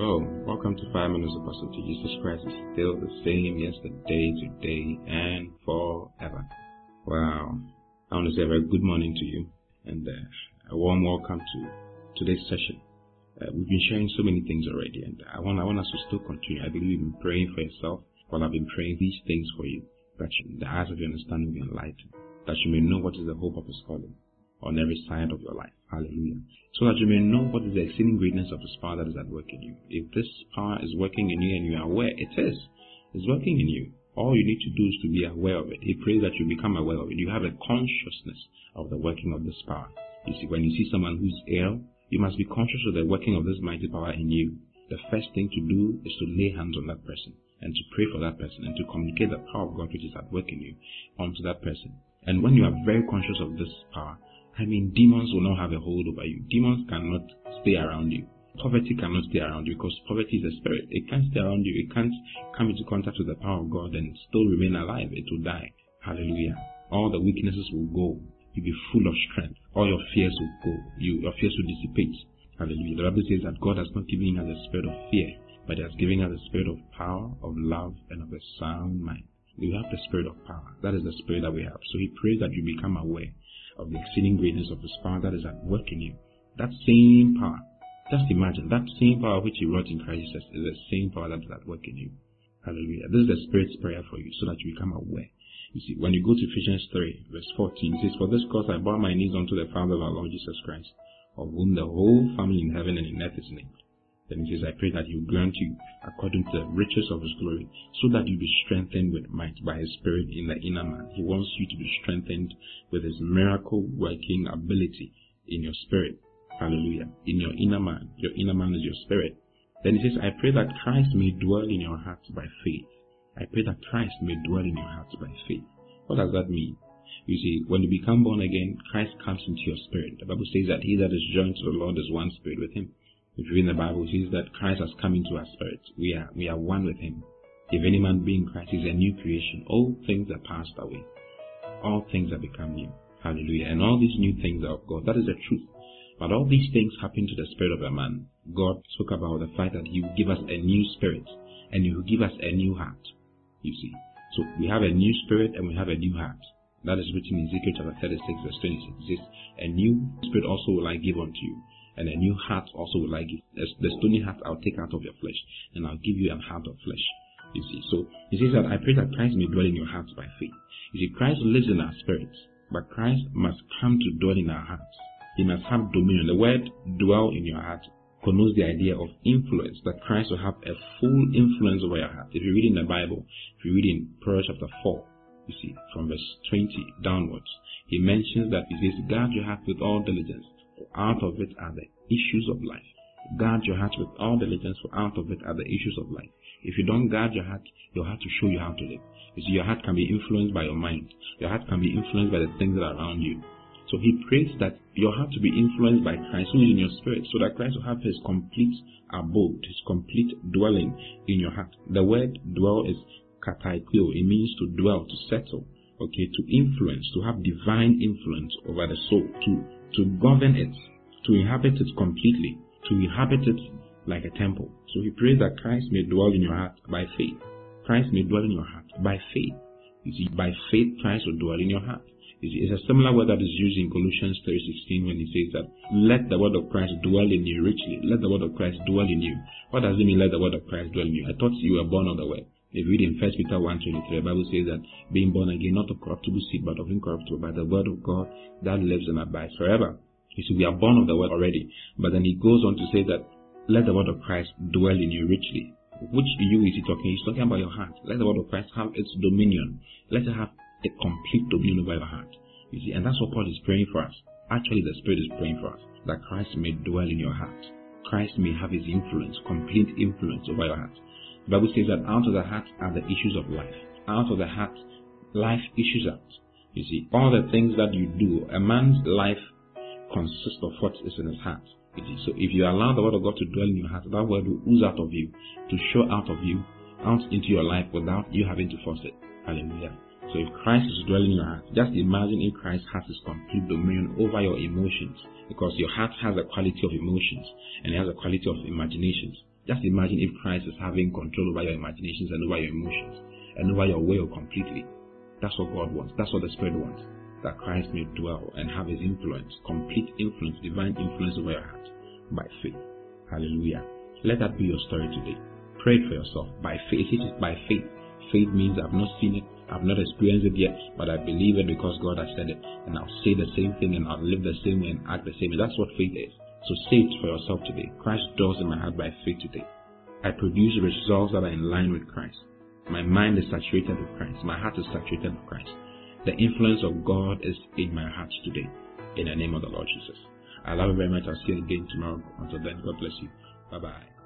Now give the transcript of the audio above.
Hello, welcome to Five Minutes of to Jesus Christ is still the same yesterday, today, and forever. Wow. I want to say a very good morning to you and uh, a warm welcome to today's session. Uh, we've been sharing so many things already, and I want, I want us to still continue. I believe you've been praying for yourself while I've been praying these things for you, that you, the eyes of your understanding will be enlightened, that you may know what is the hope of His calling on every side of your life. Hallelujah. So that you may know what is the exceeding greatness of His power that is at work in you. If this power is working in you and you are aware, it is. It's working in you. All you need to do is to be aware of it. He prays that you become aware of it. You have a consciousness of the working of this power. You see, when you see someone who's ill, you must be conscious of the working of this mighty power in you. The first thing to do is to lay hands on that person and to pray for that person and to communicate the power of God which is at work in you onto that person. And when you are very conscious of this power, I mean, demons will not have a hold over you. Demons cannot stay around you. Poverty cannot stay around you because poverty is a spirit. It can't stay around you. It can't come into contact with the power of God and still remain alive. It will die. Hallelujah. All the weaknesses will go. You'll be full of strength. All your fears will go. You, your fears will dissipate. Hallelujah. The Bible says that God has not given us a spirit of fear, but He has given us a spirit of power, of love, and of a sound mind. We have the spirit of power. That is the spirit that we have. So He prays that you become aware of the exceeding greatness of His power that is at work in you. That same power, just imagine, that same power which He wrought in Christ Jesus is the same power that is at work in you. Hallelujah. This is the Spirit's prayer for you so that you become aware. You see, when you go to Ephesians 3, verse 14, it says, For this cause I bow my knees unto the Father of our Lord Jesus Christ, of whom the whole family in heaven and in earth is named. Then he says, I pray that he will grant you according to the riches of his glory, so that you be strengthened with might by his spirit in the inner man. He wants you to be strengthened with his miracle working ability in your spirit. Hallelujah. In your inner man. Your inner man is your spirit. Then he says, I pray that Christ may dwell in your hearts by faith. I pray that Christ may dwell in your hearts by faith. What does that mean? You see, when you become born again, Christ comes into your spirit. The Bible says that he that is joined to the Lord is one spirit with him. If you read the Bible, it says that Christ has come into our spirit. We are we are one with him. If any man be in Christ is a new creation. All things are passed away. All things are become new. Hallelujah. And all these new things are of God. That is the truth. But all these things happen to the spirit of a man. God spoke about the fact that He will give us a new spirit and He will give us a new heart. You see. So we have a new spirit and we have a new heart. That is written in Ezekiel chapter 36, verse 26. It says, A new spirit also will I give unto you, and a new heart also will I give. The stony heart I'll take out of your flesh, and I'll give you a heart of flesh. You see. So he says that I pray that Christ may dwell in your hearts by faith. You see, Christ lives in our spirits, but Christ must come to dwell in our hearts. He must have dominion. The word dwell in your heart connotes the idea of influence, that Christ will have a full influence over your heart. If you read in the Bible, if you read in Proverbs chapter 4, you see, from verse 20 downwards, he mentions that he says, Guard your heart with all diligence, out of it are the issues of life. Guard your heart with all diligence, for out of it are the issues of life. If you don't guard your heart, your heart will show you how to live. You see, your heart can be influenced by your mind. Your heart can be influenced by the things that are around you. So he prays that your heart to be influenced by Christ who is in your spirit, so that Christ will have his complete abode, his complete dwelling in your heart. The word dwell is katoikeo. It means to dwell, to settle, okay, to influence, to have divine influence over the soul, to, to govern it, to inhabit it completely, to inhabit it like a temple. So he prays that Christ may dwell in your heart by faith. Christ may dwell in your heart by faith. You see, by faith, Christ will dwell in your heart. It's a similar word that is used in Colossians 3.16 when he says that, let the word of Christ dwell in you richly. Let the word of Christ dwell in you. What does it mean, let the word of Christ dwell in you? I thought you were born of the word. If you read in 1 Peter 1.23, the Bible says that being born again, not of corruptible seed, but of incorruptible, by the word of God that lives and abides forever. You see, we are born of the word already. But then he goes on to say that, let the word of Christ dwell in you richly. Which you is he talking? He's talking about your heart. Let the word of Christ have its dominion. Let it have a complete dominion over your heart. You see, and that's what Paul is praying for us. Actually, the Spirit is praying for us that Christ may dwell in your heart. Christ may have his influence, complete influence over your heart. Bible says that out of the heart are the issues of life. Out of the heart, life issues out. You see, all the things that you do, a man's life consists of what is in his heart. You see, so if you allow the word of God to dwell in your heart, that word will ooze out of you, to show out of you, out into your life without you having to force it. Hallelujah. So if Christ is dwelling in your heart, just imagine if Christ has his complete dominion over your emotions. Because your heart has a quality of emotions and it has a quality of imaginations. Just imagine if Christ is having control over your imaginations and over your emotions and over your will completely. That's what God wants. That's what the Spirit wants. That Christ may dwell and have his influence, complete influence, divine influence over your heart by faith. Hallelujah. Let that be your story today. Pray for yourself by faith. It is by faith. Faith means I've not seen it, I've not experienced it yet, but I believe it because God has said it. And I'll say the same thing and I'll live the same way and act the same way. That's what faith is. So say it for yourself today. Christ dwells in my heart by faith today. I produce results that are in line with Christ. My mind is saturated with Christ. My heart is saturated with Christ. The influence of God is in my heart today. In the name of the Lord Jesus. I love you very much. I'll see you again tomorrow. Until then, God bless you. Bye bye.